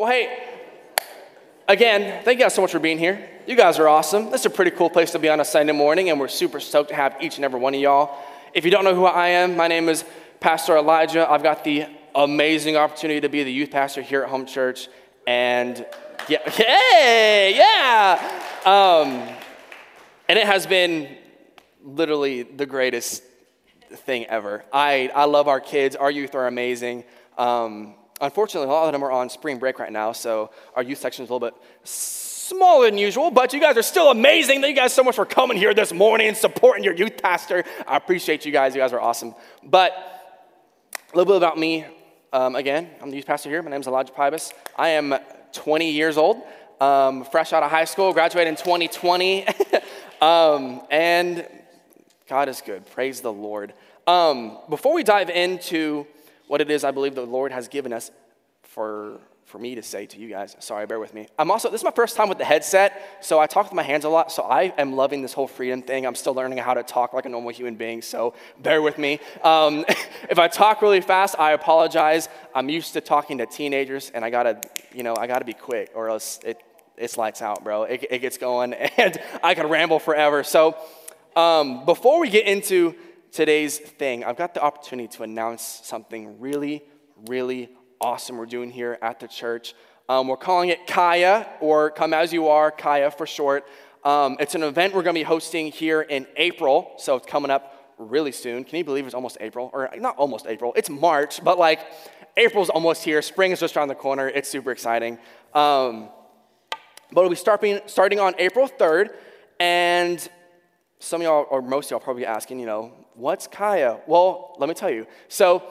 Well, hey, again, thank you guys so much for being here. You guys are awesome. This is a pretty cool place to be on a Sunday morning, and we're super stoked to have each and every one of y'all. If you don't know who I am, my name is Pastor Elijah. I've got the amazing opportunity to be the youth pastor here at Home Church, and yeah, hey, yeah. Um, and it has been literally the greatest thing ever. I, I love our kids. Our youth are amazing. Um, unfortunately, a lot of them are on spring break right now, so our youth section is a little bit smaller than usual, but you guys are still amazing. Thank you guys so much for coming here this morning and supporting your youth pastor. I appreciate you guys. You guys are awesome. But a little bit about me. Um, again, I'm the youth pastor here. My name is Elijah Pybus. I am 20 years old, um, fresh out of high school, graduated in 2020. um, and God is good. Praise the Lord. Um, before we dive into what it is I believe the Lord has given us for, for me to say to you guys, sorry, bear with me. I'm also, this is my first time with the headset, so I talk with my hands a lot, so I am loving this whole freedom thing. I'm still learning how to talk like a normal human being, so bear with me. Um, if I talk really fast, I apologize. I'm used to talking to teenagers, and I gotta, you know, I gotta be quick, or else it, it's lights out, bro. It, it gets going, and I could ramble forever. So, um, before we get into today's thing, I've got the opportunity to announce something really, really awesome we're doing here at the church. Um, we're calling it Kaya, or Come As You Are, Kaya for short. Um, it's an event we're going to be hosting here in April, so it's coming up really soon. Can you believe it's almost April? Or not almost April, it's March, but like April's almost here. Spring is just around the corner. It's super exciting. Um, but it'll be starting, starting on April 3rd, and some of y'all, or most of y'all, probably asking, you know, what's Kaya? Well, let me tell you. So,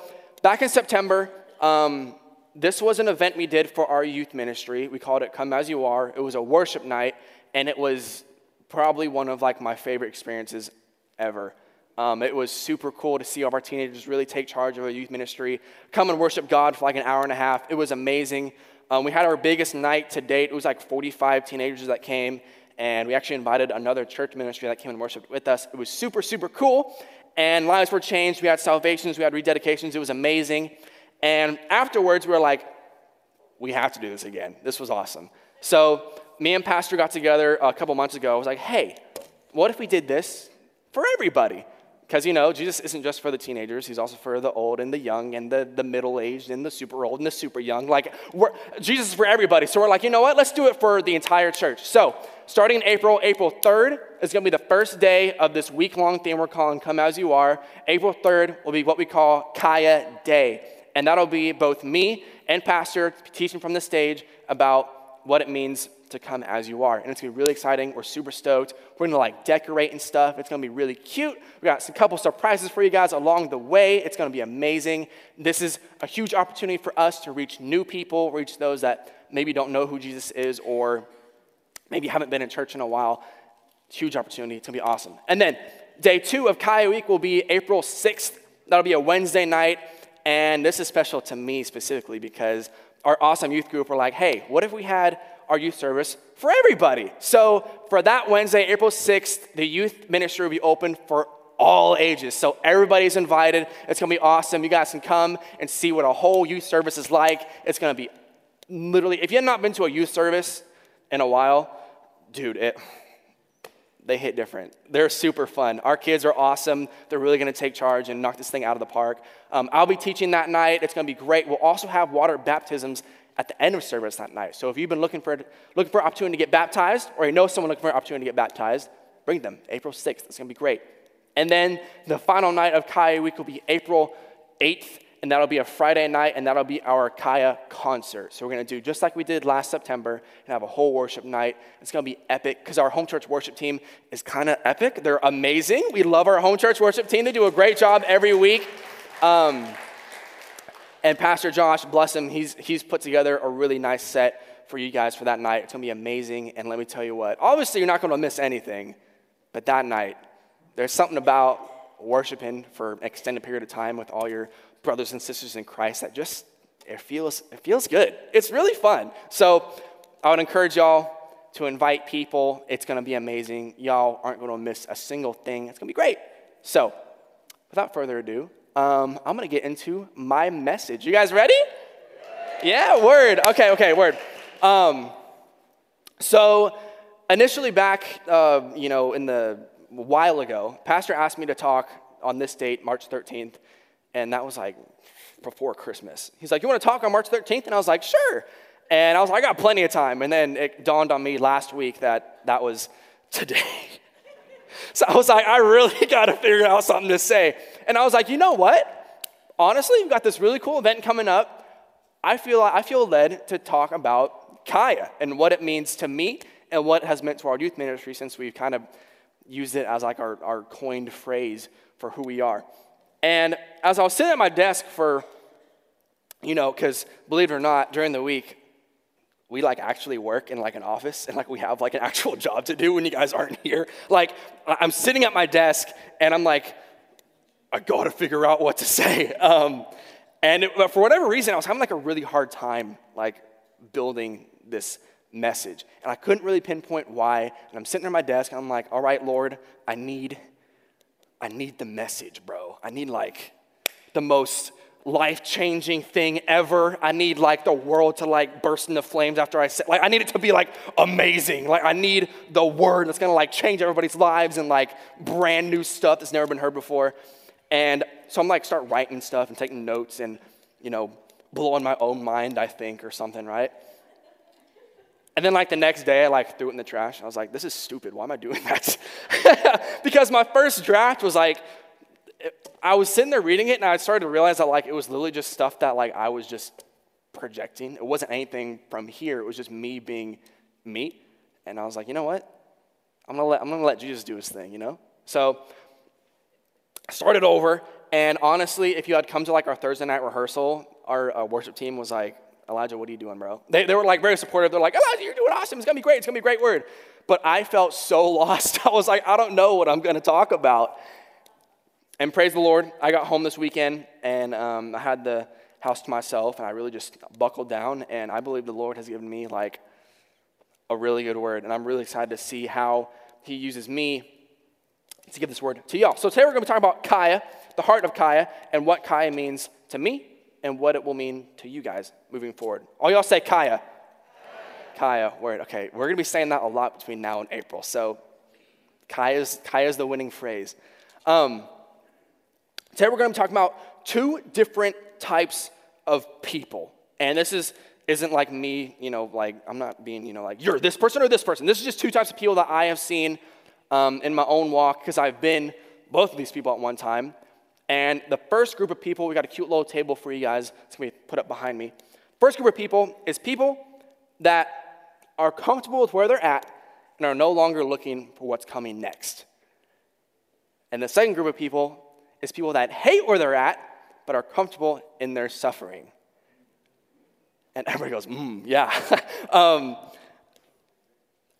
back in September, um, this was an event we did for our youth ministry. We called it Come As You Are. It was a worship night, and it was probably one of like my favorite experiences ever. Um, it was super cool to see all of our teenagers really take charge of a youth ministry, come and worship God for like an hour and a half. It was amazing. Um, we had our biggest night to date. It was like 45 teenagers that came, and we actually invited another church ministry that came and worshiped with us. It was super, super cool, and lives were changed. We had salvations, we had rededications. It was amazing. And afterwards, we were like, we have to do this again. This was awesome. So, me and Pastor got together a couple months ago. I was like, hey, what if we did this for everybody? Because, you know, Jesus isn't just for the teenagers, he's also for the old and the young and the, the middle aged and the super old and the super young. Like, Jesus is for everybody. So we're like, you know what? Let's do it for the entire church. So, starting in April, April 3rd is going to be the first day of this week long thing we're calling Come As You Are. April 3rd will be what we call Kaya Day. And that'll be both me and Pastor teaching from the stage about what it means to come as you are. And it's gonna be really exciting. We're super stoked. We're gonna like decorate and stuff. It's gonna be really cute. We got a couple surprises for you guys along the way. It's gonna be amazing. This is a huge opportunity for us to reach new people, reach those that maybe don't know who Jesus is or maybe haven't been in church in a while. Huge opportunity. It's gonna be awesome. And then day two of Kaya Week will be April 6th. That'll be a Wednesday night. And this is special to me specifically because our awesome youth group were like, hey, what if we had our youth service for everybody? So for that Wednesday, April 6th, the youth ministry will be open for all ages. So everybody's invited. It's gonna be awesome. You guys can come and see what a whole youth service is like. It's gonna be literally, if you have not been to a youth service in a while, dude, it they hit different. They're super fun. Our kids are awesome. They're really going to take charge and knock this thing out of the park. Um, I'll be teaching that night. It's going to be great. We'll also have water baptisms at the end of service that night. So if you've been looking for looking for opportunity to get baptized, or you know someone looking for an opportunity to get baptized, bring them. April 6th. It's going to be great. And then the final night of Kaya Week will be April 8th and that'll be a Friday night, and that'll be our Kaya concert. So we're going to do just like we did last September and have a whole worship night. It's going to be epic because our home church worship team is kind of epic. They're amazing. We love our home church worship team. They do a great job every week. Um, and Pastor Josh, bless him, he's, he's put together a really nice set for you guys for that night. It's going to be amazing. And let me tell you what, obviously, you're not going to miss anything, but that night, there's something about worshiping for an extended period of time with all your brothers and sisters in Christ that just it feels it feels good. It's really fun. So I would encourage y'all to invite people. It's going to be amazing. Y'all aren't going to miss a single thing. It's going to be great. So, without further ado, um, I'm going to get into my message. You guys ready? Yeah, word. Okay, okay, word. Um, so initially back, uh, you know, in the while ago, pastor asked me to talk on this date, March 13th, and that was like before Christmas. He's like, "You want to talk on March 13th?" And I was like, "Sure." And I was like, "I got plenty of time." And then it dawned on me last week that that was today. so I was like, "I really got to figure out something to say." And I was like, "You know what? Honestly, we've got this really cool event coming up. I feel I feel led to talk about Kaya and what it means to me and what has meant to our youth ministry since we've kind of used it as like our, our coined phrase for who we are. And as I was sitting at my desk for, you know, because believe it or not, during the week, we like actually work in like an office and like we have like an actual job to do when you guys aren't here. Like I'm sitting at my desk and I'm like, I gotta figure out what to say. Um, and it, for whatever reason, I was having like a really hard time like building this message. And I couldn't really pinpoint why. And I'm sitting at my desk and I'm like, all right, Lord, I need, I need the message, bro. I need like the most life-changing thing ever. I need like the world to like burst into flames after I say like I need it to be like amazing. Like I need the word that's gonna like change everybody's lives and like brand new stuff that's never been heard before. And so I'm like, start writing stuff and taking notes and, you know, blowing my own mind, I think, or something, right? And then, like, the next day, I like threw it in the trash. I was like, this is stupid. Why am I doing that? because my first draft was like, I was sitting there reading it and I started to realize that, like, it was literally just stuff that, like, I was just projecting. It wasn't anything from here, it was just me being me. And I was like, you know what? I'm gonna let, I'm gonna let Jesus do his thing, you know? So, I started over, and honestly, if you had come to like our Thursday night rehearsal, our uh, worship team was like, Elijah, what are you doing, bro? They, they were like very supportive. They're like, Elijah, you're doing awesome. It's gonna be great. It's gonna be a great word. But I felt so lost. I was like, I don't know what I'm gonna talk about. And praise the Lord, I got home this weekend and um, I had the house to myself, and I really just buckled down. And I believe the Lord has given me like a really good word, and I'm really excited to see how He uses me to give this word to y'all. So today we're going to be talking about Kaya, the heart of Kaya, and what Kaya means to me and what it will mean to you guys moving forward. All y'all say Kaya. Kaya, word. Okay, we're going to be saying that a lot between now and April. So Kaya's, Kaya's the winning phrase. Um, today we're going to be talking about two different types of people. And this is isn't like me, you know, like I'm not being, you know, like you're this person or this person. This is just two types of people that I have seen um, in my own walk because I've been both of these people at one time. And the first group of people, we got a cute little table for you guys. It's gonna be put up behind me. First group of people is people that are comfortable with where they're at and are no longer looking for what's coming next. And the second group of people is people that hate where they're at but are comfortable in their suffering. And everybody goes, mm, yeah. um,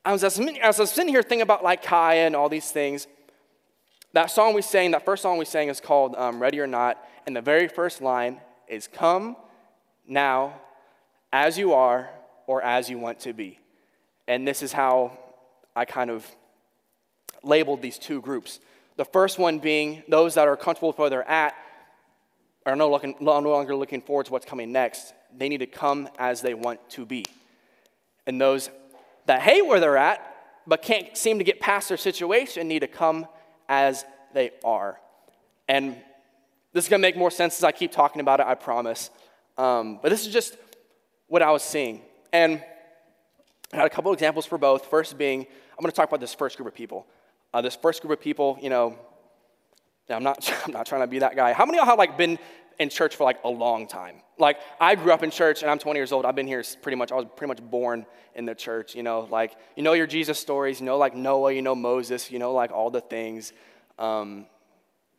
I was, as I was sitting here thinking about like Kaya and all these things, that song we sang, that first song we sang is called um, Ready or Not. And the very first line is Come now as you are or as you want to be. And this is how I kind of labeled these two groups. The first one being those that are comfortable with where they're at, are no, looking, no longer looking forward to what's coming next. They need to come as they want to be. And those that hate where they're at but can't seem to get past their situation need to come as they are. And this is going to make more sense as I keep talking about it, I promise. Um, but this is just what I was seeing. And I had a couple examples for both. First being, I'm going to talk about this first group of people. Uh, this first group of people, you know, I'm not, I'm not trying to be that guy. How many of y'all have like been in church for like a long time. Like I grew up in church and I'm 20 years old. I've been here pretty much, I was pretty much born in the church, you know, like you know your Jesus stories, you know like Noah, you know Moses, you know like all the things. Um,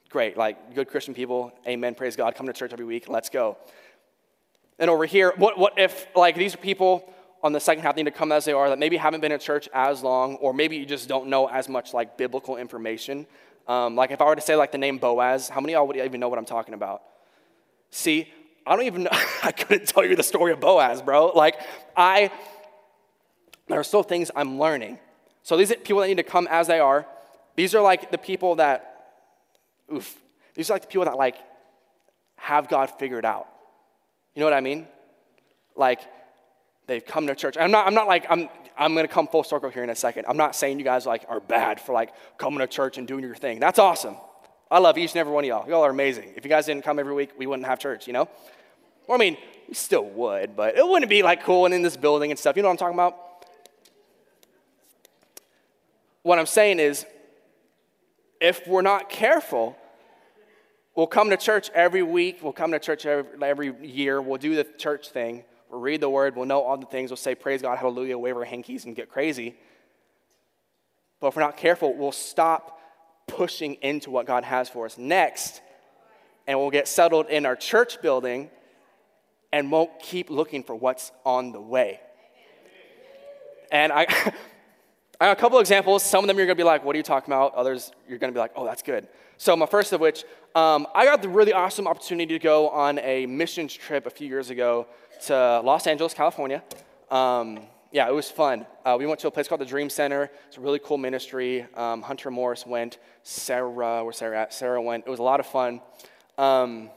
great, like good Christian people, amen, praise God, come to church every week, let's go. And over here, what, what if like these people on the second half need to come as they are that maybe haven't been in church as long, or maybe you just don't know as much like biblical information. Um, like if I were to say like the name Boaz, how many of y'all would even know what I'm talking about? See, I don't even know, I couldn't tell you the story of Boaz, bro. Like, I, there are still things I'm learning. So these are people that need to come as they are. These are like the people that, oof, these are like the people that like have God figured out. You know what I mean? like they've come to church. I'm not, I'm not like, I'm, I'm going to come full circle here in a second. I'm not saying you guys like are bad for like coming to church and doing your thing. That's awesome. I love each and every one of y'all. Y'all are amazing. If you guys didn't come every week, we wouldn't have church, you know? Well, I mean, we still would, but it wouldn't be like cool and in this building and stuff. You know what I'm talking about? What I'm saying is, if we're not careful, we'll come to church every week, we'll come to church every, every year, we'll do the church thing, we'll read the word, we'll know all the things, we'll say praise God, hallelujah, wave our hankies and get crazy. But if we're not careful, we'll stop pushing into what God has for us next, and we'll get settled in our church building and won't keep looking for what's on the way. And I, I have a couple examples. Some of them you're going to be like, what are you talking about? Others you're going to be like, oh, that's good. So, my first of which, um, I got the really awesome opportunity to go on a missions trip a few years ago to Los Angeles, California. Um, yeah, it was fun. Uh, we went to a place called the Dream Center. It's a really cool ministry. Um, Hunter Morris went. Sarah, where Sarah at? Sarah went. It was a lot of fun. Um,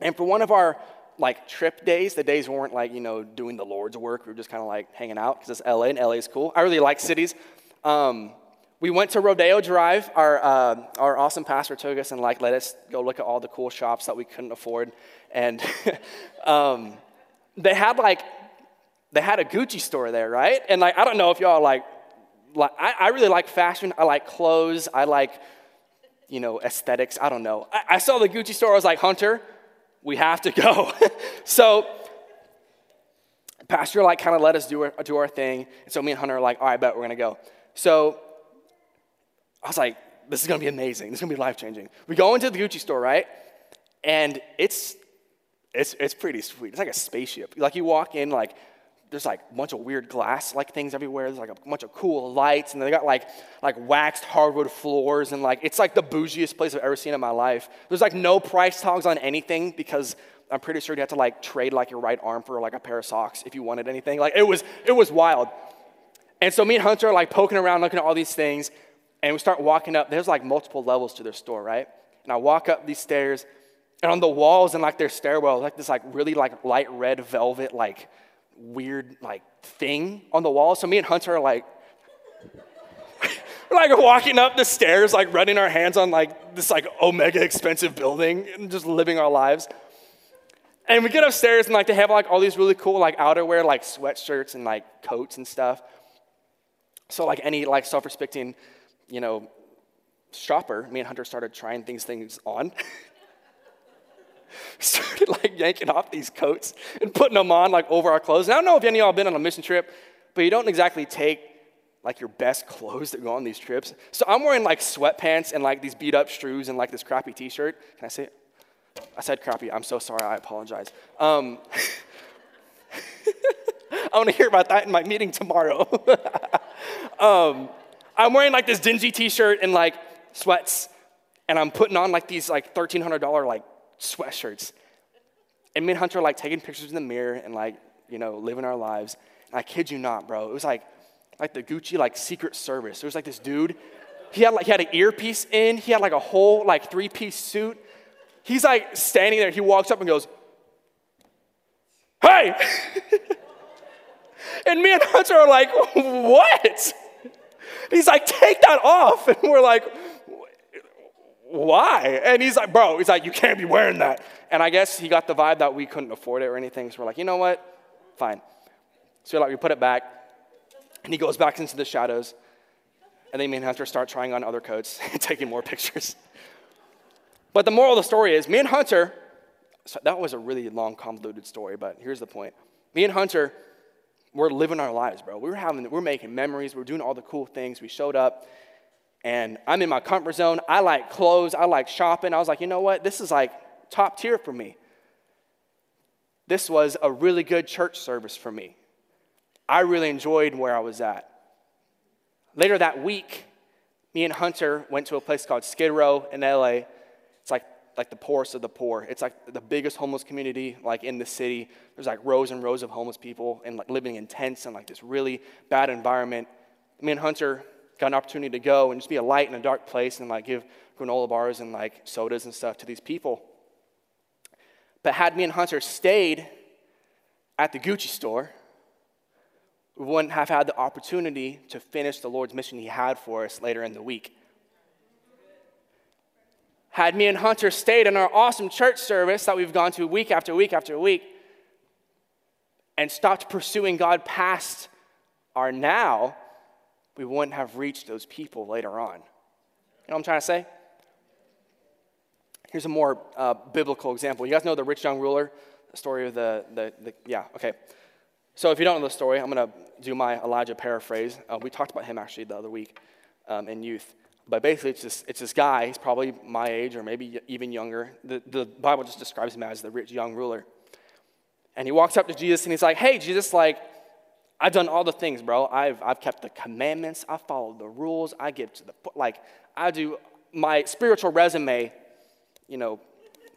and for one of our like trip days, the days weren't like, you know, doing the Lord's work. We were just kind of like hanging out because it's LA and LA is cool. I really like cities. Um, we went to Rodeo Drive. Our, uh, our awesome pastor took us and like let us go look at all the cool shops that we couldn't afford. And um, they had like, they had a Gucci store there, right? And like, I don't know if y'all like, like I, I really like fashion. I like clothes. I like, you know, aesthetics. I don't know. I, I saw the Gucci store. I was like, Hunter, we have to go. so, Pastor like kind of let us do our, do our thing. And so me and Hunter are like, all right, bet we're gonna go. So I was like, this is gonna be amazing. This is gonna be life changing. We go into the Gucci store, right? And it's it's it's pretty sweet. It's like a spaceship. Like you walk in, like there's like a bunch of weird glass like things everywhere. There's like a bunch of cool lights, and they got like like waxed hardwood floors, and like it's like the bougiest place I've ever seen in my life. There's like no price tags on anything because I'm pretty sure you have to like trade like your right arm for like a pair of socks if you wanted anything. Like it was it was wild. And so me and Hunter are like poking around looking at all these things, and we start walking up. There's like multiple levels to their store, right? And I walk up these stairs, and on the walls and like their stairwell, like this like really like light red velvet like weird like thing on the wall. So me and Hunter are like, we're like walking up the stairs, like running our hands on like this like omega expensive building and just living our lives. And we get upstairs and like they have like all these really cool like outerwear, like sweatshirts and like coats and stuff. So like any like self-respecting, you know, shopper, me and Hunter started trying these things on. started like yanking off these coats and putting them on like over our clothes. And I don't know if any of y'all been on a mission trip, but you don't exactly take like your best clothes that go on these trips. So I'm wearing like sweatpants and like these beat up shoes and like this crappy t-shirt. Can I say it? I said crappy. I'm so sorry. I apologize. Um, I want to hear about that in my meeting tomorrow. um, I'm wearing like this dingy t-shirt and like sweats, and I'm putting on like these like $1,300 like sweatshirts. And me and Hunter like taking pictures in the mirror and like, you know, living our lives. And I kid you not, bro. It was like like the Gucci like secret service. There was like this dude. He had like he had an earpiece in, he had like a whole like three-piece suit. He's like standing there, he walks up and goes, Hey! and me and Hunter are like, what? He's like, take that off. And we're like, why? And he's like, bro, he's like, you can't be wearing that. And I guess he got the vibe that we couldn't afford it or anything. So we're like, you know what? Fine. So like, we put it back. And he goes back into the shadows. And then me and Hunter start trying on other coats and taking more pictures. But the moral of the story is me and Hunter, so that was a really long, convoluted story, but here's the point. Me and Hunter, we're living our lives, bro. We were having, we're making memories. We're doing all the cool things. We showed up and I'm in my comfort zone. I like clothes, I like shopping. I was like, you know what? This is like top tier for me. This was a really good church service for me. I really enjoyed where I was at. Later that week, me and Hunter went to a place called Skid Row in LA. It's like, like the poorest of the poor. It's like the biggest homeless community like in the city. There's like rows and rows of homeless people and like living in tents and like this really bad environment. Me and Hunter got an opportunity to go and just be a light in a dark place and like give granola bars and like sodas and stuff to these people. But had me and Hunter stayed, at the Gucci store, we wouldn't have had the opportunity to finish the Lord's mission He had for us later in the week. Had me and Hunter stayed in our awesome church service that we've gone to week after week after week and stopped pursuing God past our now, we wouldn't have reached those people later on. You know what I'm trying to say? Here's a more uh, biblical example. You guys know the rich young ruler, the story of the, the, the yeah, okay. So if you don't know the story, I'm going to do my Elijah paraphrase. Uh, we talked about him actually the other week um, in youth. But basically, it's this, it's this guy, he's probably my age or maybe even younger. The, the Bible just describes him as the rich young ruler. And he walks up to Jesus and he's like, Hey, Jesus, like, I've done all the things, bro. I've, I've kept the commandments, I followed the rules, I give to the, like, I do, my spiritual resume, you know,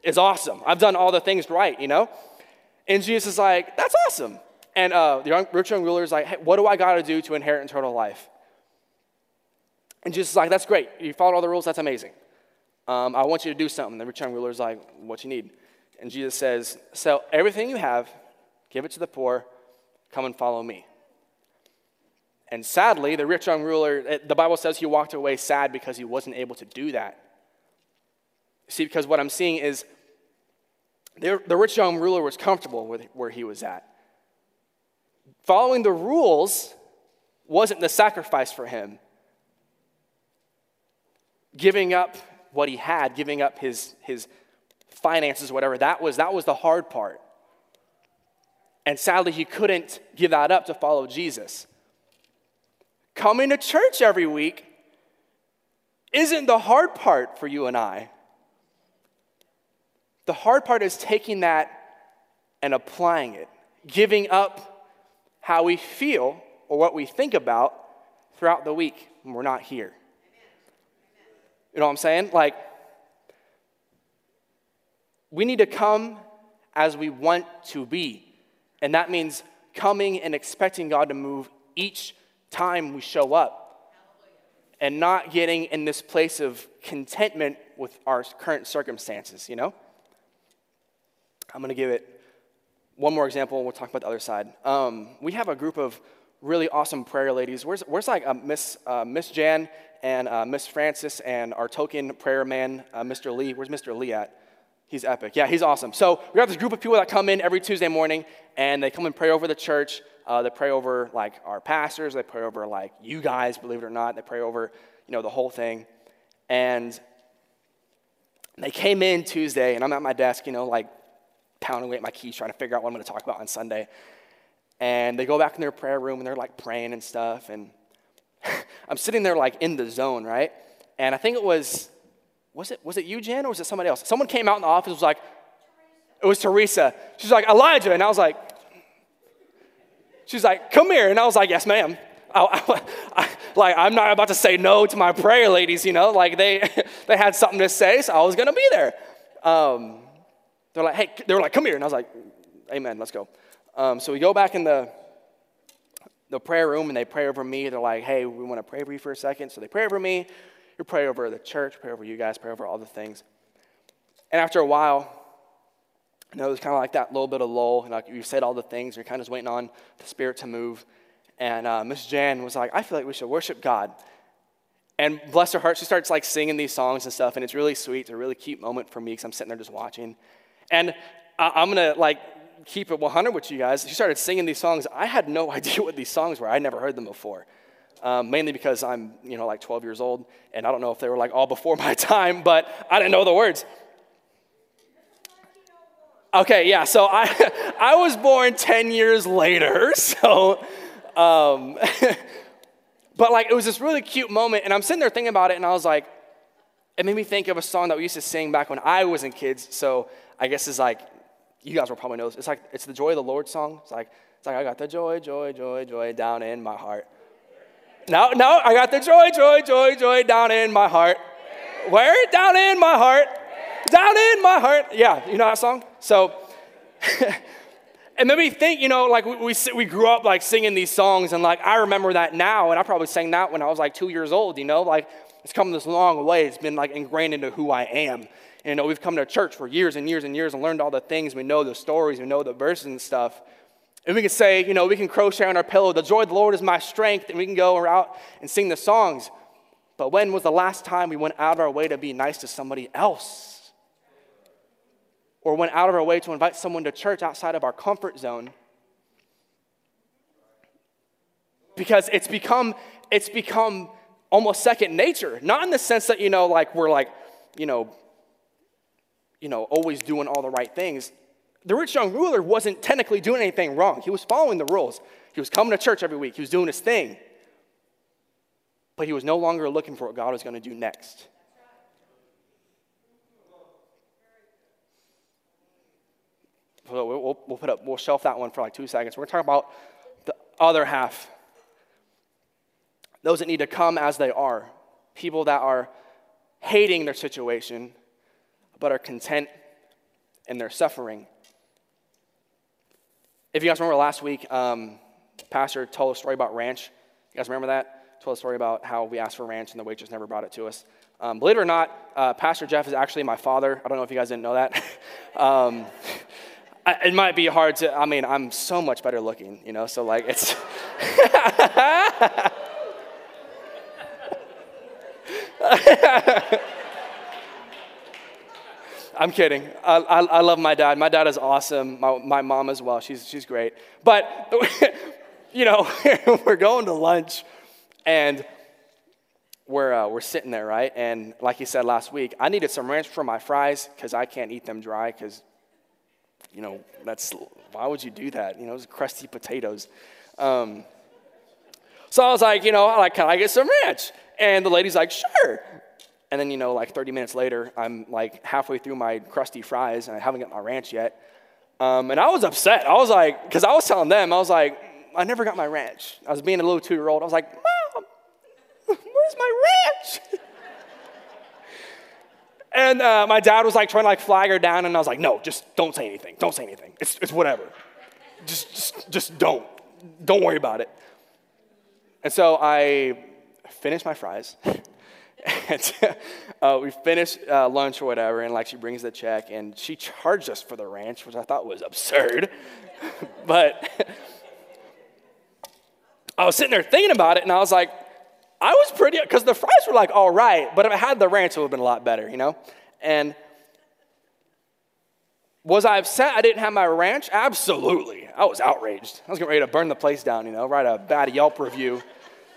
is awesome. I've done all the things right, you know? And Jesus is like, That's awesome. And uh, the rich young ruler is like, hey, What do I got to do to inherit eternal life? And Jesus is like, That's great. You followed all the rules, that's amazing. Um, I want you to do something. The rich young ruler is like, What you need? And Jesus says, Sell everything you have, give it to the poor, come and follow me. And sadly, the rich young ruler, eh, the Bible says he walked away sad because he wasn't able to do that. See, because what I'm seeing is the rich young ruler was comfortable with where he was at. Following the rules wasn't the sacrifice for him. Giving up what he had, giving up his, his finances, whatever, that was, that was the hard part. And sadly, he couldn't give that up to follow Jesus. Coming to church every week isn't the hard part for you and I. The hard part is taking that and applying it, giving up how we feel or what we think about throughout the week when we're not here. You know what I'm saying? Like, we need to come as we want to be. And that means coming and expecting God to move each time we show up and not getting in this place of contentment with our current circumstances, you know? I'm going to give it one more example and we'll talk about the other side. Um, we have a group of really awesome prayer ladies. Where's, where's like uh, Miss, uh, Miss Jan and uh, Miss Frances and our token prayer man, uh, Mr. Lee? Where's Mr. Lee at? He's epic. Yeah, he's awesome. So we got this group of people that come in every Tuesday morning and they come and pray over the church. Uh, they pray over like our pastors. They pray over like you guys, believe it or not. They pray over, you know, the whole thing. And they came in Tuesday and I'm at my desk, you know, like pounding away at my keys trying to figure out what I'm going to talk about on Sunday. And they go back in their prayer room and they're like praying and stuff. And I'm sitting there like in the zone, right? And I think it was was it, was it you, Jen, or was it somebody else? Someone came out in the office was like, it was Teresa. She's like, Elijah. And I was like, she's like, come here. And I was like, yes, ma'am. I, I, I, like, I'm not about to say no to my prayer ladies, you know? Like, they, they had something to say, so I was going to be there. Um, they're like, hey, they were like, come here. And I was like, amen, let's go. Um, so we go back in the, the prayer room and they pray over me. They're like, hey, we want to pray over you for a second. So they pray over me. We pray over the church, pray over you guys, pray over all the things. And after a while, you know, it was kind of like that little bit of lull. And like you said all the things, you're kind of just waiting on the Spirit to move. And uh, Miss Jan was like, I feel like we should worship God. And bless her heart, she starts like singing these songs and stuff. And it's really sweet. It's a really cute moment for me because I'm sitting there just watching. And I- I'm to like keep it 100 with you guys. She started singing these songs. I had no idea what these songs were. I'd never heard them before um, mainly because I'm, you know, like 12 years old, and I don't know if they were like all before my time, but I didn't know the words. Okay, yeah, so I, I was born 10 years later, so, um, but like it was this really cute moment, and I'm sitting there thinking about it, and I was like, it made me think of a song that we used to sing back when I was in kids, so I guess it's like, you guys will probably know this. It's like, it's the Joy of the Lord song. It's like, it's like, I got the joy, joy, joy, joy down in my heart. No, no, I got the joy, joy, joy, joy down in my heart. Where? Down in my heart. Down in my heart. Yeah, you know that song? So, and maybe think, you know, like we, we, we grew up like singing these songs, and like I remember that now, and I probably sang that when I was like two years old, you know, like it's come this long way. It's been like ingrained into who I am. And, you know, we've come to church for years and years and years and learned all the things. We know the stories, we know the verses and stuff. And we can say, you know, we can crochet on our pillow, the joy of the Lord is my strength, and we can go out and sing the songs. But when was the last time we went out of our way to be nice to somebody else? Or went out of our way to invite someone to church outside of our comfort zone? Because it's become, it's become almost second nature. Not in the sense that, you know, like we're like, you know, you know, always doing all the right things. The rich young ruler wasn't technically doing anything wrong. He was following the rules. He was coming to church every week. He was doing his thing. But he was no longer looking for what God was going to do next. We'll, we'll, we'll, put up, we'll shelf that one for like two seconds. We're going to talk about the other half. Those that need to come as they are. People that are hating their situation, but are content in their suffering. If you guys remember last week, um, Pastor told a story about ranch. You guys remember that? Told a story about how we asked for ranch and the waitress never brought it to us. Um, believe it or not, uh, Pastor Jeff is actually my father. I don't know if you guys didn't know that. um, I, it might be hard to, I mean, I'm so much better looking, you know, so like it's. I'm kidding. I, I, I, love my dad. My dad is awesome. My, my mom as well. She's, she's great. But, you know, we're going to lunch and we're, uh, we're sitting there, right? And like he said last week, I needed some ranch for my fries because I can't eat them dry because, you know, that's, why would you do that? You know, it's crusty potatoes. Um, so I was like, you know, I like, can I get some ranch? And the lady's like, sure. And then, you know, like 30 minutes later, I'm like halfway through my crusty fries and I haven't got my ranch yet. Um, and I was upset. I was like, because I was telling them, I was like, I never got my ranch. I was being a little two year old. I was like, Mom, where's my ranch? and uh, my dad was like trying to like flag her down, and I was like, no, just don't say anything. Don't say anything. It's, it's whatever. Just, just, just don't. Don't worry about it. And so I finished my fries. and uh, we finished uh, lunch or whatever, and like she brings the check, and she charged us for the ranch, which I thought was absurd. but I was sitting there thinking about it, and I was like, I was pretty, because the fries were like all right, but if I had the ranch, it would have been a lot better, you know? And was I upset I didn't have my ranch? Absolutely. I was outraged. I was getting ready to burn the place down, you know, write a bad Yelp review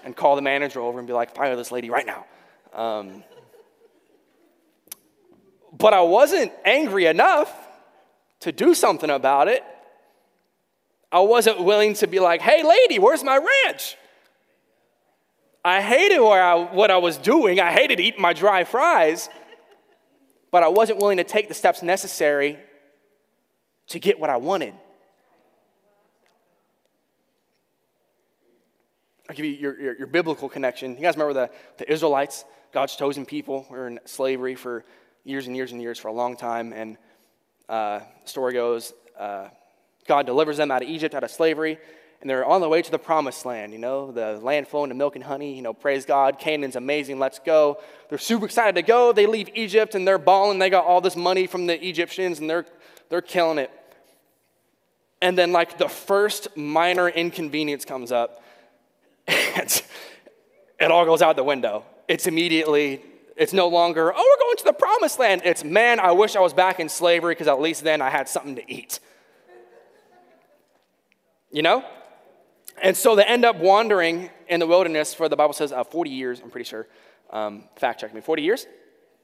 and call the manager over and be like, fire this lady right now. Um, but I wasn't angry enough to do something about it. I wasn't willing to be like, hey, lady, where's my ranch? I hated I, what I was doing. I hated eating my dry fries, but I wasn't willing to take the steps necessary to get what I wanted. I'll give you your, your, your, biblical connection. You guys remember the, the Israelites, God's chosen people, were in slavery for years and years and years for a long time. And uh, the story goes uh, God delivers them out of Egypt, out of slavery, and they're on the way to the promised land, you know, the land flowing to milk and honey. You know, praise God, Canaan's amazing, let's go. They're super excited to go. They leave Egypt and they're balling. They got all this money from the Egyptians and they're, they're killing it. And then, like, the first minor inconvenience comes up and it all goes out the window. It's immediately, it's no longer, oh, we're going to the promised land. It's, man, I wish I was back in slavery because at least then I had something to eat. You know? And so they end up wandering in the wilderness for, the Bible says, uh, 40 years, I'm pretty sure. Um, fact check me. 40 years?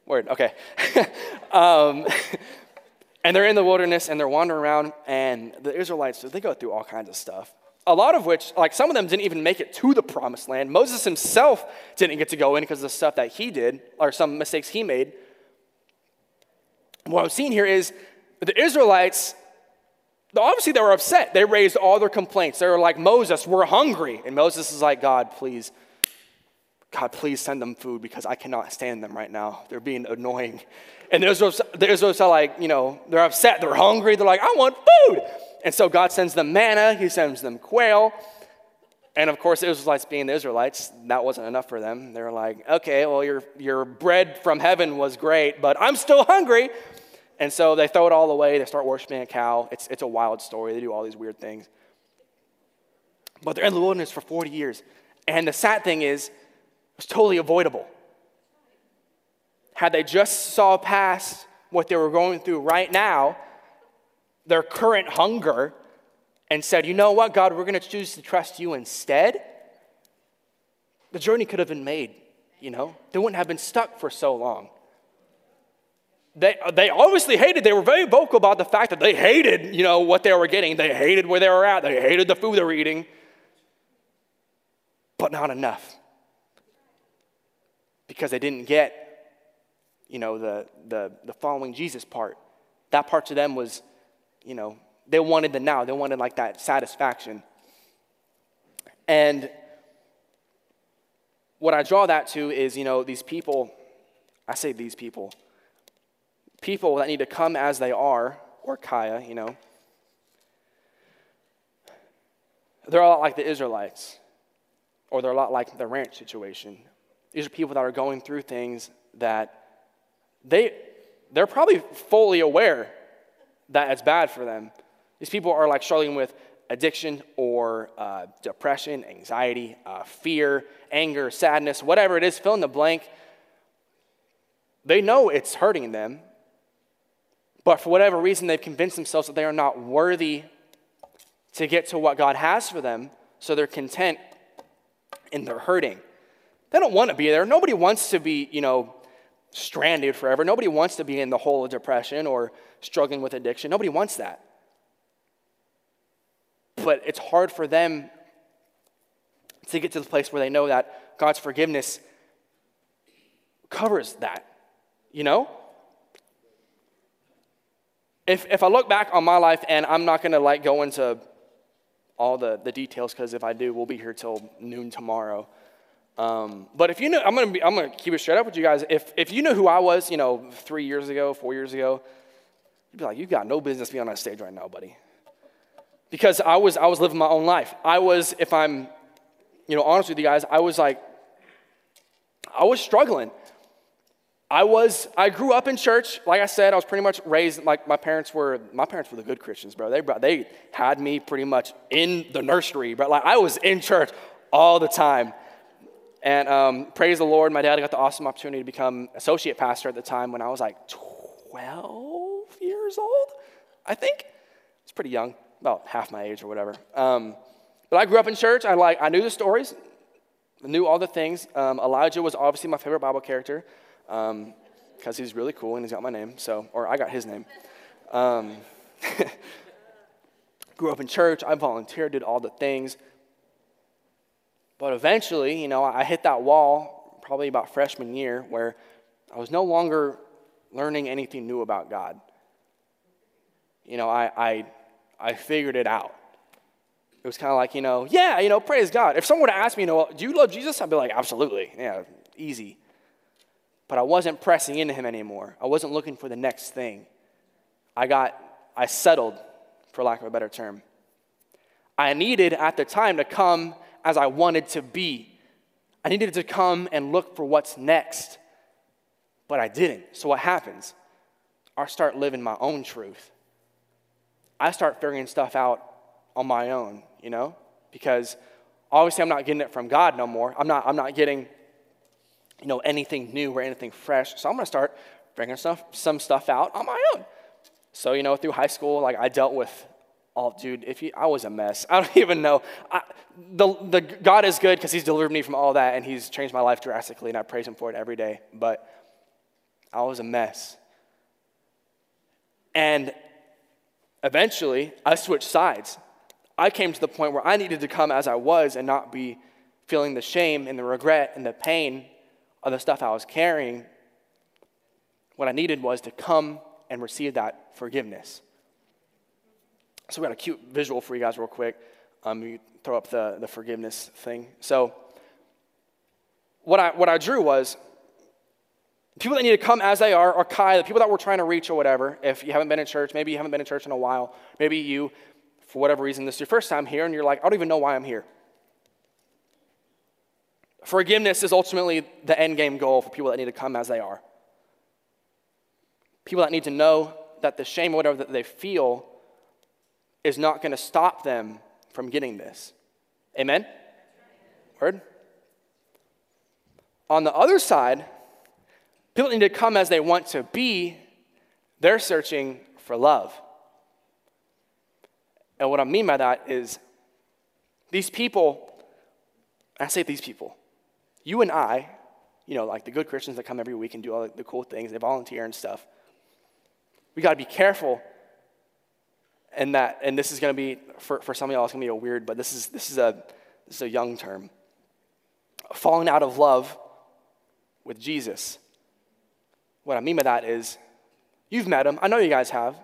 Word, okay. um, and they're in the wilderness and they're wandering around, and the Israelites, they go through all kinds of stuff a lot of which, like some of them didn't even make it to the promised land. Moses himself didn't get to go in because of the stuff that he did, or some mistakes he made. What I'm seeing here is the Israelites, obviously they were upset. They raised all their complaints. They were like, Moses, we're hungry. And Moses is like, God, please, God, please send them food because I cannot stand them right now. They're being annoying. And the Israelites, are like, you know, they're upset. They're hungry. They're like, I want food. And so God sends them manna, He sends them quail. And of course, the Israelites being the Israelites, that wasn't enough for them. They were like, okay, well, your, your bread from heaven was great, but I'm still hungry. And so they throw it all away. They start worshiping a cow. It's, it's a wild story. They do all these weird things. But they're in the wilderness for 40 years. And the sad thing is, it was totally avoidable. Had they just saw past what they were going through right now, their current hunger, and said, you know what, God, we're going to choose to trust you instead, the journey could have been made, you know? They wouldn't have been stuck for so long. They, they obviously hated, they were very vocal about the fact that they hated, you know, what they were getting. They hated where they were at. They hated the food they were eating. But not enough. Because they didn't get, you know, the, the, the following Jesus part. That part to them was, you know, they wanted the now. They wanted like that satisfaction. And what I draw that to is, you know, these people, I say these people, people that need to come as they are, or Kaya, you know, they're a lot like the Israelites, or they're a lot like the ranch situation. These are people that are going through things that they, they're probably fully aware that it's bad for them. These people are like struggling with addiction or uh, depression, anxiety, uh, fear, anger, sadness, whatever it is, fill in the blank. They know it's hurting them, but for whatever reason, they've convinced themselves that they are not worthy to get to what God has for them, so they're content in their hurting. They don't want to be there. Nobody wants to be, you know, stranded forever. Nobody wants to be in the hole of depression or struggling with addiction. Nobody wants that but it's hard for them to get to the place where they know that God's forgiveness covers that, you know? If, if I look back on my life, and I'm not gonna like go into all the, the details, because if I do, we'll be here till noon tomorrow. Um, but if you know, I'm gonna, I'm gonna keep it straight up with you guys. If, if you knew who I was, you know, three years ago, four years ago, you'd be like, you got no business being on that stage right now, buddy because I was, I was living my own life. I was, if I'm, you know, honest with you guys, I was like, I was struggling. I was, I grew up in church. Like I said, I was pretty much raised, like my parents were, my parents were the good Christians, bro. They, they had me pretty much in the nursery, but like I was in church all the time. And um, praise the Lord, my dad got the awesome opportunity to become associate pastor at the time when I was like 12 years old, I think. It's pretty young about half my age or whatever. Um, but I grew up in church. I like I knew the stories, knew all the things. Um, Elijah was obviously my favorite Bible character because um, he's really cool and he's got my name. So, or I got his name. Um, grew up in church. I volunteered, did all the things. But eventually, you know, I hit that wall probably about freshman year where I was no longer learning anything new about God. You know, I, I I figured it out. It was kind of like, you know, yeah, you know, praise God. If someone were to ask me, you know, do you love Jesus? I'd be like, absolutely. Yeah, easy. But I wasn't pressing into him anymore. I wasn't looking for the next thing. I got, I settled, for lack of a better term. I needed at the time to come as I wanted to be. I needed to come and look for what's next. But I didn't. So what happens? I start living my own truth. I start figuring stuff out on my own, you know? Because obviously I'm not getting it from God no more. I'm not, I'm not getting, you know, anything new or anything fresh. So I'm going to start bringing stuff, some stuff out on my own. So, you know, through high school, like I dealt with all, dude, if you, I was a mess. I don't even know. I, the, the, God is good because he's delivered me from all that and he's changed my life drastically and I praise him for it every day. But I was a mess. And Eventually, I switched sides. I came to the point where I needed to come as I was and not be feeling the shame and the regret and the pain of the stuff I was carrying. What I needed was to come and receive that forgiveness. So we got a cute visual for you guys real quick. Um, you throw up the, the forgiveness thing. So what I, what I drew was people that need to come as they are, or Kai, the people that we're trying to reach or whatever, if you haven't been in church, maybe you haven't been in church in a while, maybe you, for whatever reason, this is your first time here, and you're like, I don't even know why I'm here. Forgiveness is ultimately the end game goal for people that need to come as they are. People that need to know that the shame or whatever that they feel is not going to stop them from getting this. Amen? Word? On the other side, people need to come as they want to be, they're searching for love. And what I mean by that is these people, I say these people, you and I, you know, like the good Christians that come every week and do all the cool things, they volunteer and stuff. We got to be careful. And that, and this is going to be for, for some of y'all, it's going to be a weird, but this is this is a this is a young term. Falling out of love with Jesus. What I mean by that is, you've met him. I know you guys have.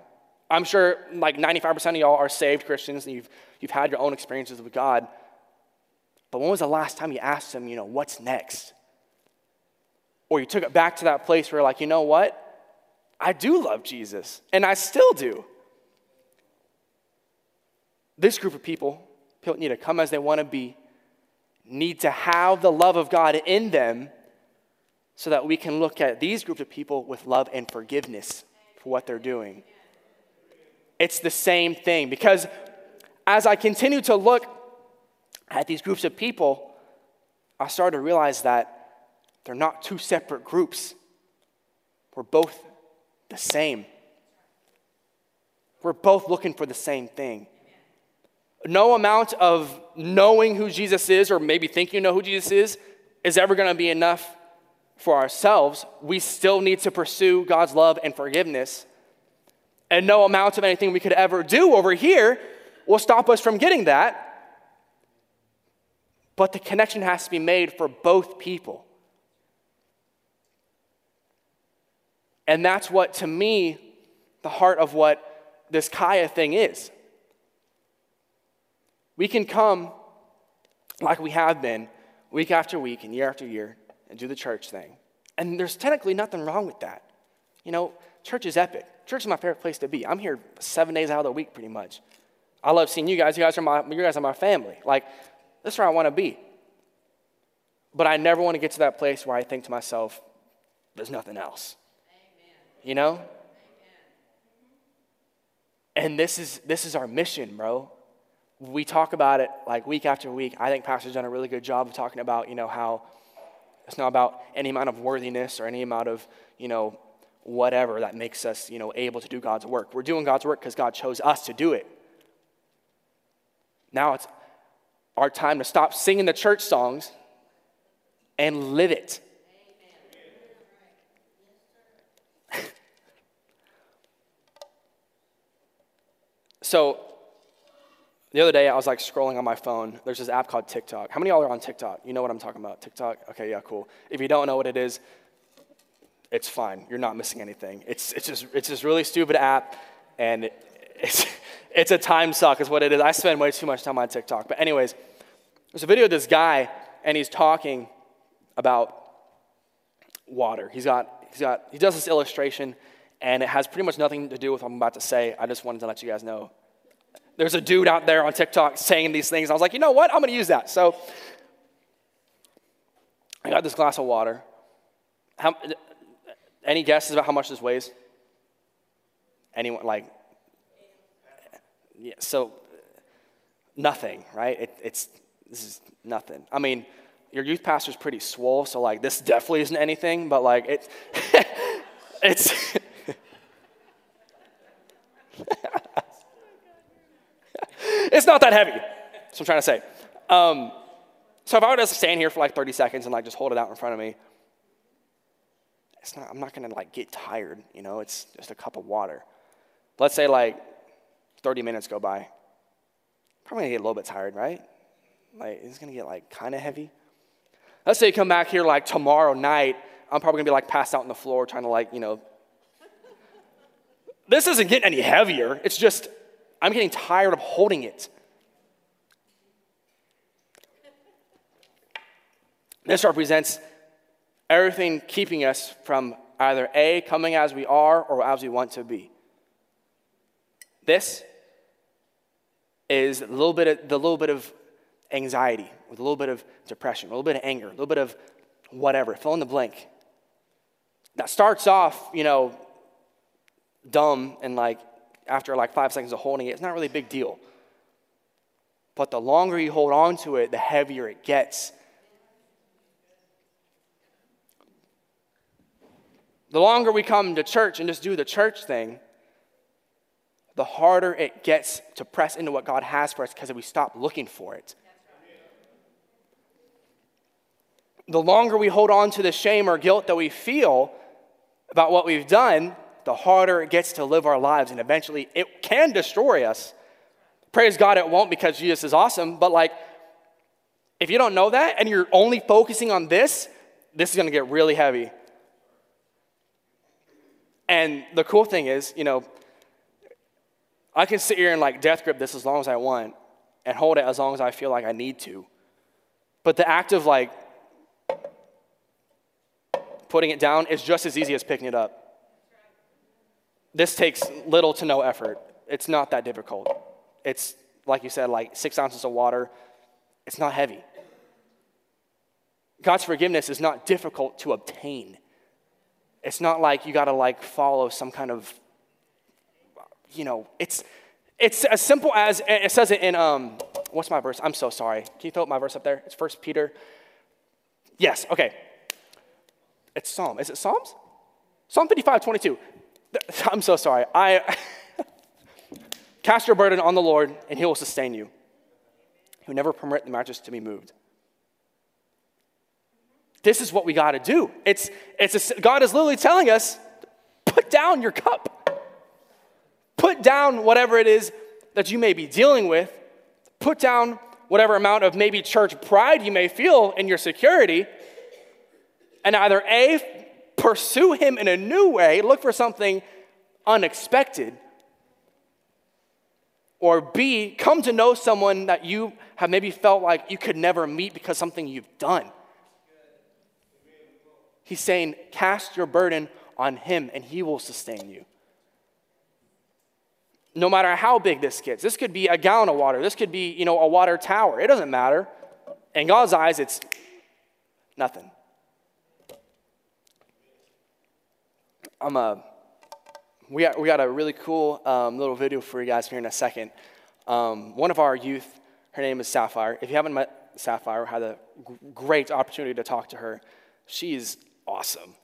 I'm sure like 95% of y'all are saved Christians and you've, you've had your own experiences with God. But when was the last time you asked him, you know, what's next? Or you took it back to that place where, like, you know what? I do love Jesus, and I still do. This group of people, people need to come as they want to be, need to have the love of God in them so that we can look at these groups of people with love and forgiveness for what they're doing. It's the same thing because as I continue to look at these groups of people, I started to realize that they're not two separate groups. We're both the same. We're both looking for the same thing. No amount of knowing who Jesus is, or maybe thinking you know who Jesus is, is ever going to be enough for ourselves. We still need to pursue God's love and forgiveness and no amount of anything we could ever do over here will stop us from getting that. But the connection has to be made for both people. And that's what, to me, the heart of what this Kaya thing is. We can come like we have been week after week and year after year and do the church thing. And there's technically nothing wrong with that. You know, church is epic. Church is my favorite place to be. I'm here seven days out of the week, pretty much. I love seeing you guys. You guys are my, you guys are my family. Like, this is where I want to be. But I never want to get to that place where I think to myself, there's nothing else. Amen. You know? Amen. And this is this is our mission, bro. We talk about it like week after week. I think Pastor's done a really good job of talking about, you know, how it's not about any amount of worthiness or any amount of, you know, whatever that makes us, you know, able to do God's work. We're doing God's work because God chose us to do it. Now it's our time to stop singing the church songs and live it. so the other day I was like scrolling on my phone. There's this app called TikTok. How many of y'all are on TikTok? You know what I'm talking about? TikTok? Okay, yeah, cool. If you don't know what it is, it's fine. You're not missing anything. It's, it's, just, it's this really stupid app, and it, it's, it's a time suck, is what it is. I spend way too much time on TikTok. But, anyways, there's a video of this guy, and he's talking about water. He's got, he's got, he does this illustration, and it has pretty much nothing to do with what I'm about to say. I just wanted to let you guys know. There's a dude out there on TikTok saying these things. I was like, you know what? I'm going to use that. So I got this glass of water. How, any guesses about how much this weighs? Anyone, like, yeah, so nothing, right? It, it's, this is nothing. I mean, your youth pastor's pretty swole, so like, this definitely isn't anything, but like, it, it's, it's not that heavy. What I'm trying to say. Um, so if I were to stand here for like 30 seconds and like just hold it out in front of me, it's not, I'm not to like get tired, you know, it's just a cup of water. Let's say like 30 minutes go by. Probably to get a little bit tired, right? Like, it's to get like kind of heavy. Let's say you come back here like tomorrow night. I'm probably to be like passed out on the floor trying to like, you know. this isn't getting any heavier. It's just, I'm getting tired of holding it. This represents everything keeping us from either A, coming as we are or as we want to be. This is a little bit of, the little bit of anxiety, with a little bit of depression, a little bit of anger, a little bit of whatever, fill in the blank. That starts off, you know, dumb and like after like five seconds of holding it, it's not really a big deal. But the longer you hold on to it, the heavier it gets. The longer we come to church and just do the church thing, the harder it gets to press into what God has for us because we stop looking for it. The longer we hold on to the shame or guilt that we feel about what we've done, the harder it gets to live our lives, and eventually it can destroy us. Praise God, it won't because Jesus is awesome, but like, if you don't know that and you're only focusing on this, this is gonna get really heavy. And the cool thing is, you know, I can sit here and like death grip this as long as I want and hold it as long as I feel like I need to. But the act of like putting it down is just as easy as picking it up. This takes little to no effort. It's not that difficult. It's, like you said, like six ounces of water. It's not heavy. God's forgiveness is not difficult to obtain. It's not like you got to like follow some kind of, you know, it's, it's as simple as, it says it in, um, what's my verse? I'm so sorry. Can you throw up my verse up there? It's First Peter. Yes, okay. It's Psalm. Is it Psalms? Psalm 55, 22. I'm so sorry. I cast your burden on the Lord, and he will sustain you. He will never permit the mattress to be moved. This is what we got to do. It's, it's a, God is literally telling us put down your cup. Put down whatever it is that you may be dealing with. Put down whatever amount of maybe church pride you may feel in your security. And either A, pursue him in a new way, look for something unexpected, or B, come to know someone that you have maybe felt like you could never meet because something you've done. He's saying, cast your burden on him and he will sustain you. No matter how big this gets, this could be a gallon of water, this could be, you know, a water tower. It doesn't matter. In God's eyes, it's nothing. I'm a, we got, we got a really cool um, little video for you guys here in a second. Um, one of our youth, her name is Sapphire. If you haven't met Sapphire, had a great opportunity to talk to her. She's awesome.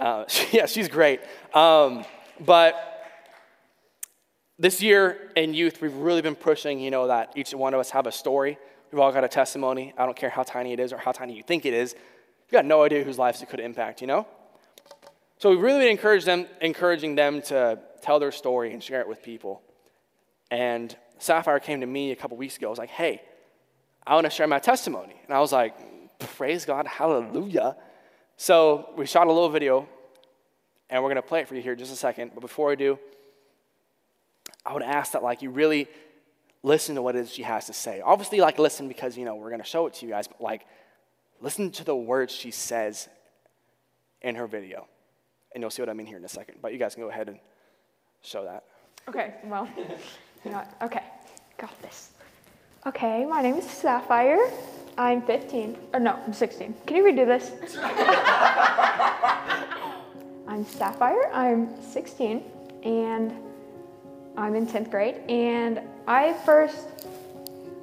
Uh, she, yeah, she's great. Um, but this year in youth, we've really been pushing, you know, that each one of us have a story. We've all got a testimony. I don't care how tiny it is or how tiny you think it is. You've got no idea whose lives it could impact, you know? So we've really been encouraging them, encouraging them to tell their story and share it with people. And Sapphire came to me a couple weeks ago. I was like, hey, I want to share my testimony. And I was like, praise God, hallelujah. So we shot a little video, and we're going to play it for you here just a second. But before I do, I would ask that like you really listen to what it is she has to say. Obviously, like listen because you know we're going to show it to you guys, but like listen to the words she says in her video. And you'll see what I mean here in a second. But you guys can go ahead and show that. Okay, well, you know what? Okay, got this. Okay, my name is Sapphire. I'm 15. Or no, I'm 16. Can you redo this? I'm Sapphire. I'm 16, and I'm in 10th grade. And I first,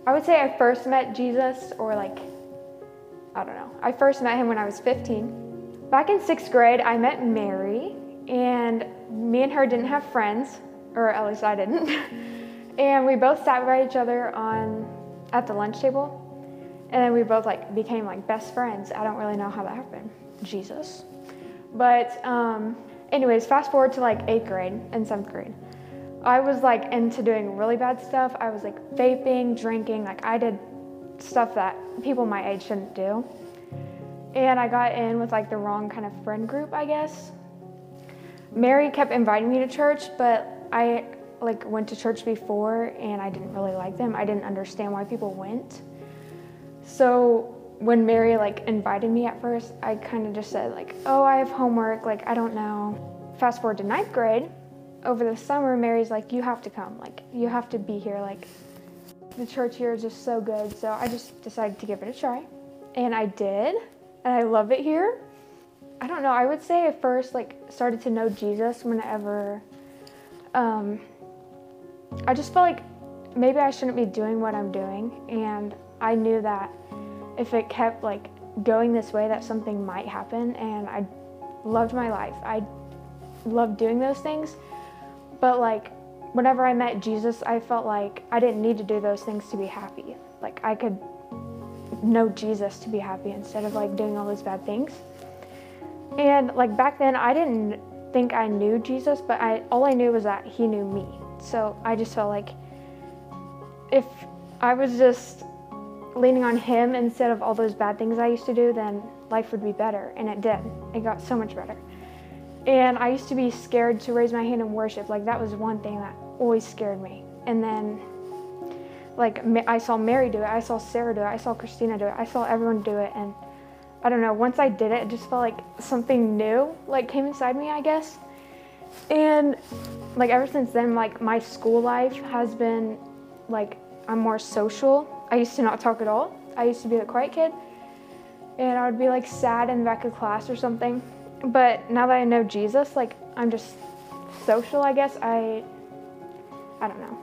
I would say I first met Jesus, or like, I don't know. I first met him when I was 15. Back in sixth grade, I met Mary, and me and her didn't have friends, or at least I didn't. and we both sat by each other on at the lunch table, and then we both like became like best friends. I don't really know how that happened. Jesus. But um, anyways, fast forward to like eighth grade and seventh grade. I was like into doing really bad stuff. I was like vaping, drinking, like I did stuff that people my age shouldn't do. And I got in with like the wrong kind of friend group, I guess. Mary kept inviting me to church, but I like went to church before and I didn't really like them. I didn't understand why people went. So when Mary like invited me at first, I kind of just said like, "Oh, I have homework, like I don't know." Fast forward to ninth grade, over the summer, Mary's like, "You have to come, like you have to be here, like the church here is just so good." So I just decided to give it a try, and I did and I love it here. I don't know. I would say I first like started to know Jesus whenever um, I just felt like maybe I shouldn't be doing what I'm doing. And I knew that if it kept like going this way, that something might happen. And I loved my life. I loved doing those things. But like, whenever I met Jesus, I felt like I didn't need to do those things to be happy. Like, I could know Jesus to be happy instead of like doing all those bad things. And like back then, I didn't think I knew Jesus, but I all I knew was that He knew me. So I just felt like if I was just leaning on Him instead of all those bad things I used to do, then life would be better. And it did. It got so much better. And I used to be scared to raise my hand in worship. Like that was one thing that always scared me. And then like I saw Mary do it, I saw Sarah do it, I saw Christina do it, I saw everyone do it, and I don't know. Once I did it, it just felt like something new like came inside me, I guess. And like ever since then, like my school life has been like I'm more social. I used to not talk at all. I used to be the quiet kid, and I would be like sad in the back of class or something. But now that I know Jesus, like I'm just social. I guess I I don't know.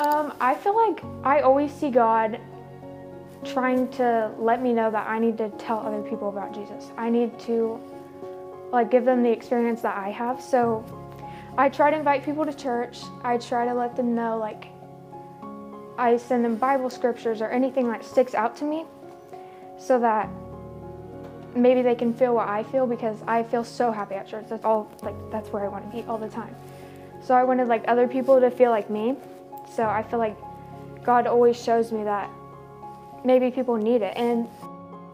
Um, I feel like I always see God trying to let me know that I need to tell other people about Jesus. I need to like give them the experience that I have. So I try to invite people to church. I try to let them know like I send them Bible scriptures or anything that sticks out to me so that maybe they can feel what I feel because I feel so happy at church. That's all like that's where I want to be all the time. So I wanted like other people to feel like me. So I feel like God always shows me that maybe people need it. And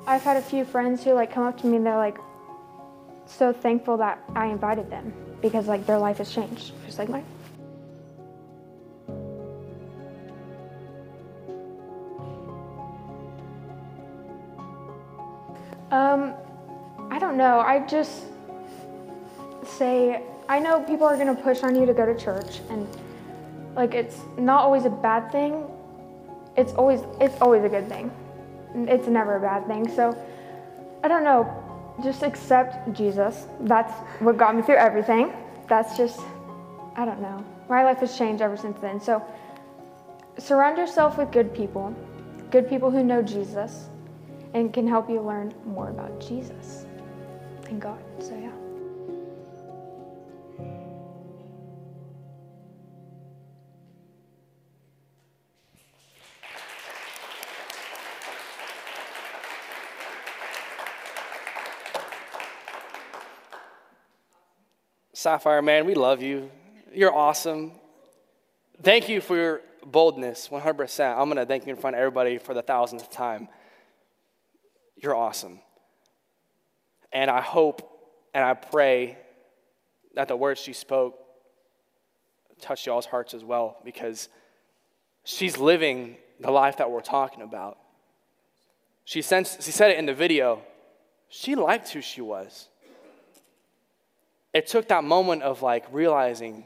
I've had a few friends who like come up to me and they're like so thankful that I invited them because like their life has changed, just like mine. Um, I don't know. I just say I know people are to push on you to go to church and like it's not always a bad thing. It's always it's always a good thing. It's never a bad thing. So I don't know, just accept Jesus. That's what got me through everything. That's just I don't know. My life has changed ever since then. So surround yourself with good people, good people who know Jesus and can help you learn more about Jesus and God. So yeah. Sapphire, man, we love you. You're awesome. Thank you for your boldness, 100%. I'm going to thank you in front of everybody for the thousandth time. You're awesome. And I hope and I pray that the words she spoke touch y'all's hearts as well because she's living the life that we're talking about. She, sensed, she said it in the video. She liked who she was it took that moment of like realizing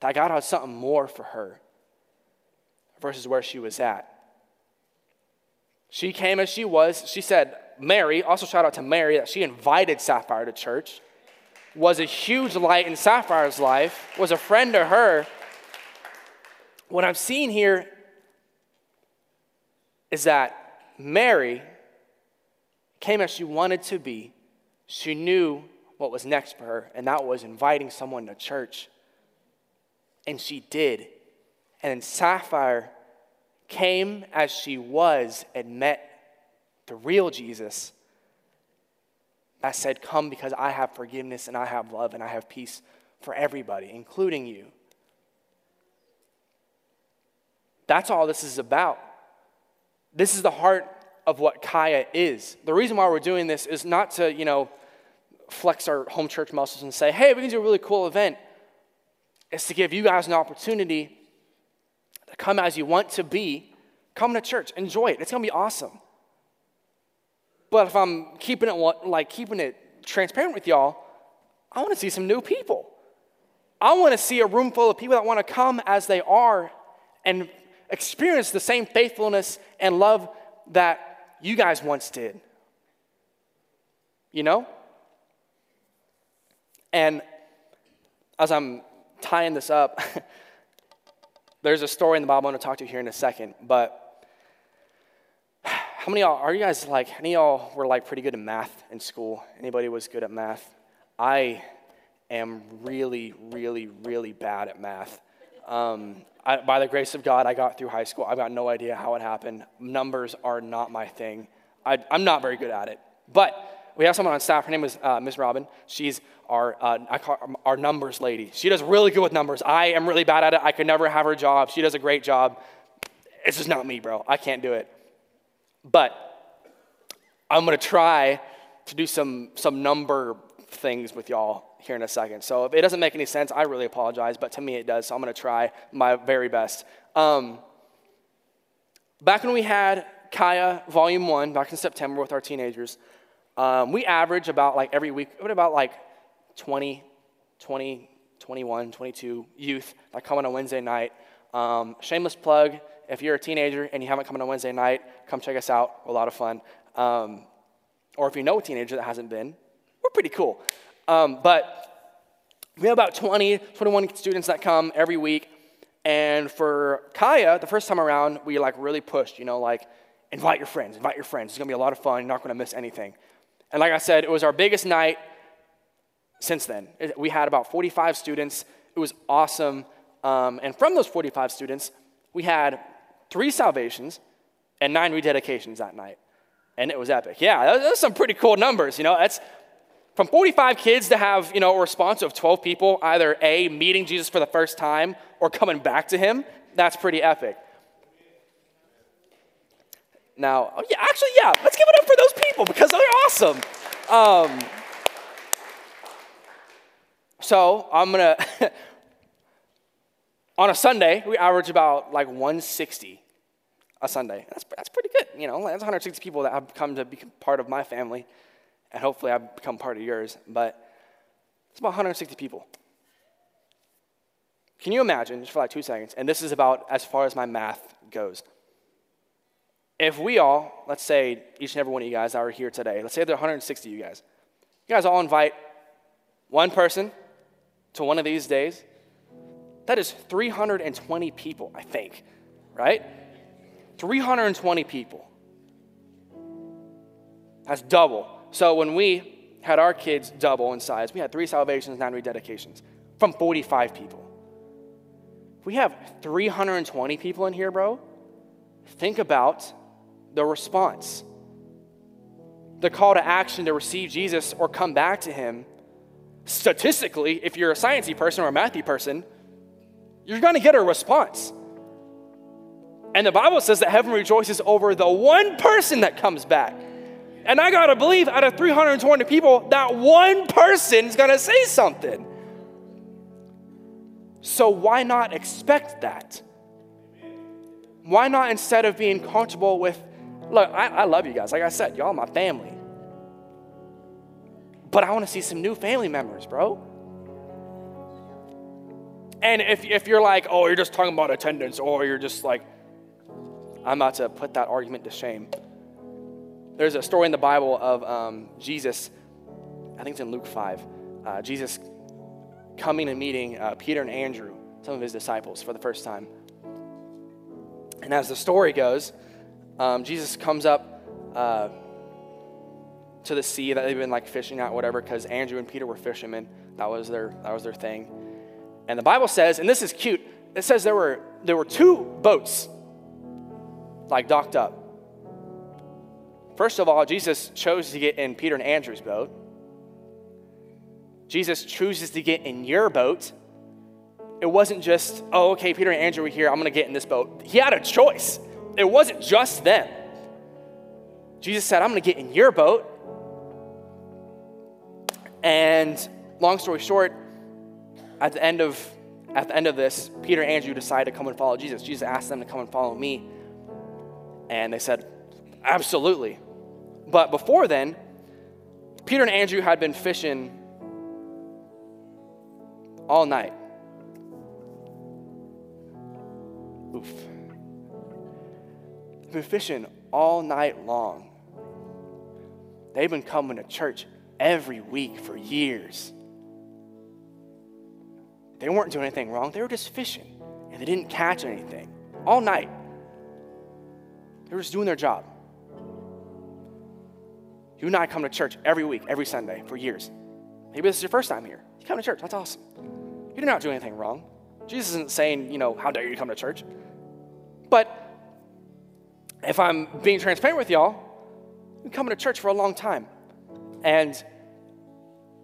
that God had something more for her versus where she was at. She came as she was. She said, Mary, also shout out to Mary that she invited Sapphire to church, was a huge light in Sapphire's life, was a friend to her. What I'm seeing here is that Mary came as she wanted to be. She knew what was next for her, and that was inviting someone to church. And she did. And Sapphire came as she was and met the real Jesus that said, Come because I have forgiveness and I have love and I have peace for everybody, including you. That's all this is about. This is the heart of what Kaya is. The reason why we're doing this is not to, you know, flex our home church muscles and say, hey, we can do a really cool event. It's to give you guys an opportunity come as you want to be, come to church, enjoy it. It's going to be awesome. But if I'm keeping it like keeping it transparent with y'all, I want to see some new people. I want to see a room full of people that want to come as they are and experience the same faithfulness and love that you guys once did. You know? And as I'm tying this up, there's a story in the Bible I'm going to talk to you here in a second, but how many y'all are you guys like, any y'all were like pretty good at math in school? Anybody was good at math? I am really, really, really bad at math. Um, I, by the grace of God, I got through high school. I've got no idea how it happened. Numbers are not my thing. I, am not very good at it. But we have someone on staff. Her name is uh, Ms. Robin. She's our, uh, our numbers lady. She does really good with numbers. I am really bad at it. I could never have her job. She does a great job. It's just not me, bro. I can't do it. But I'm going to try to do some, some number things with y'all here in a second. So if it doesn't make any sense, I really apologize, but to me it does. So I'm going to try my very best. Um, back when we had Kaya Volume 1, back in September with our teenagers, um, we average about like every week, about like 20, 20, 21, 22 youth that come on a Wednesday night. Um, shameless plug if you're a teenager and you haven't come on a Wednesday night, come check us out. A lot of fun. Um, or if you know a teenager that hasn't been, we're pretty cool. Um, but we have about 20, 21 students that come every week. And for Kaya, the first time around, we like really pushed, you know, like invite your friends, invite your friends. It's gonna be a lot of fun. You're not gonna miss anything. And like I said, it was our biggest night since then. We had about 45 students. It was awesome. Um, and from those 45 students, we had three salvations and nine rededications that night. And it was epic. Yeah, those are some pretty cool numbers. You know, that's from 45 kids to have, you know, a response of 12 people either A, meeting Jesus for the first time or coming back to him, that's pretty epic. Now, oh yeah, actually, yeah, let's give it up for those people because they're awesome. Um, so I'm gonna, on a Sunday, we average about like 160 a Sunday. That's, that's pretty good. You know, that's 160 people that have come to be part of my family and hopefully I've become part of yours, but it's about 160 people. Can you imagine, just for like two seconds, and this is about as far as my math goes. If we all, let's say each and every one of you guys are here today, let's say there are 160 of you guys, you guys all invite one person to one of these days, that is 320 people, I think, right? 320 people. That's double so when we had our kids double in size, we had three salvations, nine rededications from 45 people. If we have 320 people in here, bro, think about the response. The call to action to receive Jesus or come back to him. Statistically, if you're a sciencey person or a mathy person, you're going to get a response. And the Bible says that heaven rejoices over the one person that comes back. And I gotta believe out of 320 people, that one person is gonna say something. So why not expect that? Why not instead of being comfortable with, look, I, I love you guys. Like I said, y'all my family. But I wanna see some new family members, bro. And if, if you're like, oh, you're just talking about attendance, or you're just like, I'm about to put that argument to shame. There's a story in the Bible of um, Jesus, I think it's in Luke 5. Uh, Jesus coming and meeting uh, Peter and Andrew, some of his disciples, for the first time. And as the story goes, um, Jesus comes up uh, to the sea that they've been like fishing at, whatever, because Andrew and Peter were fishermen. That was their that was their thing. And the Bible says, and this is cute. It says there were there were two boats like docked up. First of all, Jesus chose to get in Peter and Andrew's boat. Jesus chooses to get in your boat. It wasn't just, oh, okay, Peter and Andrew are here, I'm gonna get in this boat. He had a choice. It wasn't just them. Jesus said, I'm gonna get in your boat. And long story short, at the end of at the end of this, Peter and Andrew decided to come and follow Jesus. Jesus asked them to come and follow me. And they said, Absolutely. But before then, Peter and Andrew had been fishing all night. Oof. Been fishing all night long. They've been coming to church every week for years. They weren't doing anything wrong, they were just fishing. and they didn't catch anything all night. They were just doing their job. You and I come to church every week, every Sunday for years. Maybe this is your first time here. You come to church, that's awesome. You did not do anything wrong. Jesus isn't saying, you know, how dare you come to church. But if I'm being transparent with y'all, I've been coming to church for a long time. And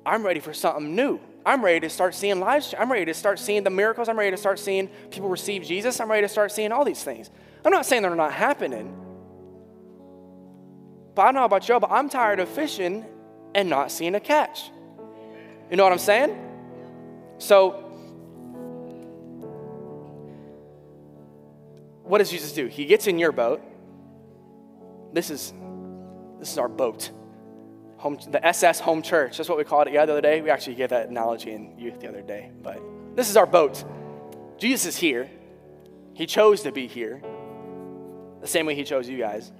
I'm ready for something new. I'm ready to start seeing lives. I'm ready to start seeing the miracles. I'm ready to start seeing people receive Jesus. I'm ready to start seeing all these things. I'm not saying they're not happening. But I know about y'all, but I'm tired of fishing and not seeing a catch. You know what I'm saying? So, what does Jesus do? He gets in your boat. This is this is our boat. Home, the SS Home Church. That's what we called it yeah, the other day. We actually gave that analogy in youth the other day. But this is our boat. Jesus is here. He chose to be here. The same way he chose you guys.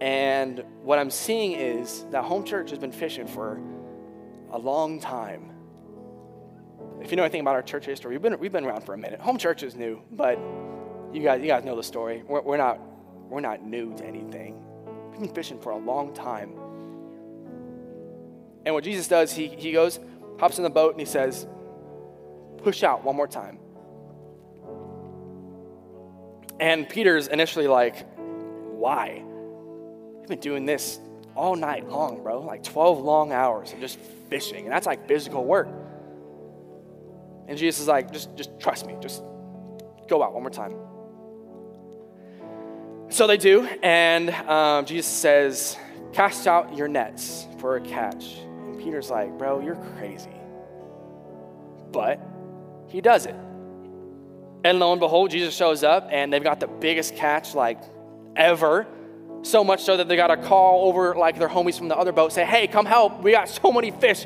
And what I'm seeing is that Home Church has been fishing for a long time. If you know anything about our church history, we've been, we've been around for a minute. Home Church is new, but you guys, you guys know the story. We're, we're, not, we're not new to anything. We've been fishing for a long time. And what Jesus does, he, he goes, hops in the boat, and he says, push out one more time. And Peter's initially like, why? We've been doing this all night long, bro. Like 12 long hours of just fishing. And that's like physical work. And Jesus is like, just, just trust me. Just go out one more time. So they do. And um, Jesus says, cast out your nets for a catch. And Peter's like, bro, you're crazy. But he does it. And lo and behold, Jesus shows up and they've got the biggest catch like ever. So much so that they got to call over like their homies from the other boat, say, hey, come help. We got so many fish.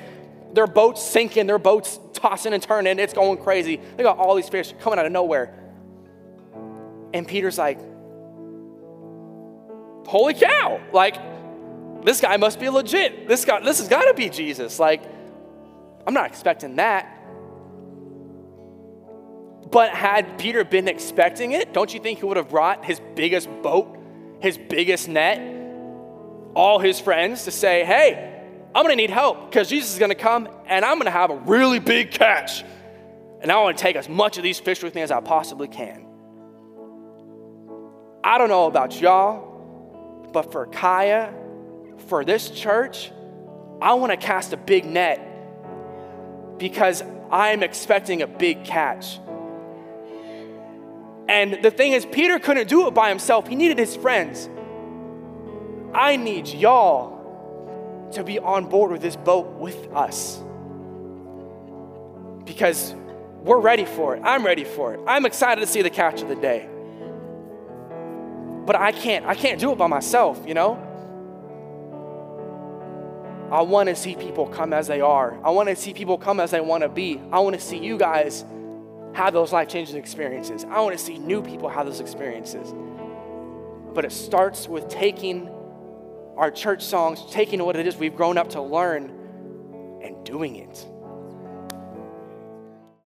Their boat's sinking, their boat's tossing and turning. It's going crazy. They got all these fish coming out of nowhere. And Peter's like, holy cow. Like, this guy must be legit. This guy, this has got to be Jesus. Like, I'm not expecting that. But had Peter been expecting it, don't you think he would have brought his biggest boat, his biggest net, all his friends to say, hey, I'm gonna need help because Jesus is gonna come and I'm gonna have a really big catch. And I wanna take as much of these fish with me as I possibly can. I don't know about y'all, but for Kaya, for this church, I wanna cast a big net because I'm expecting a big catch. And the thing is, Peter couldn't do it by himself, he needed his friends. I need y'all to be on board with this boat with us because we're ready for it. I'm ready for it. I'm excited to see the catch of the day. But I can't, I can't do it by myself, you know? I want to see people come as they are. I want to see people come as they want to be. I want to see you guys have those life changing experiences. I want to see new people have those experiences. But it starts with taking our church songs, taking what it is we've grown up to learn, and doing it.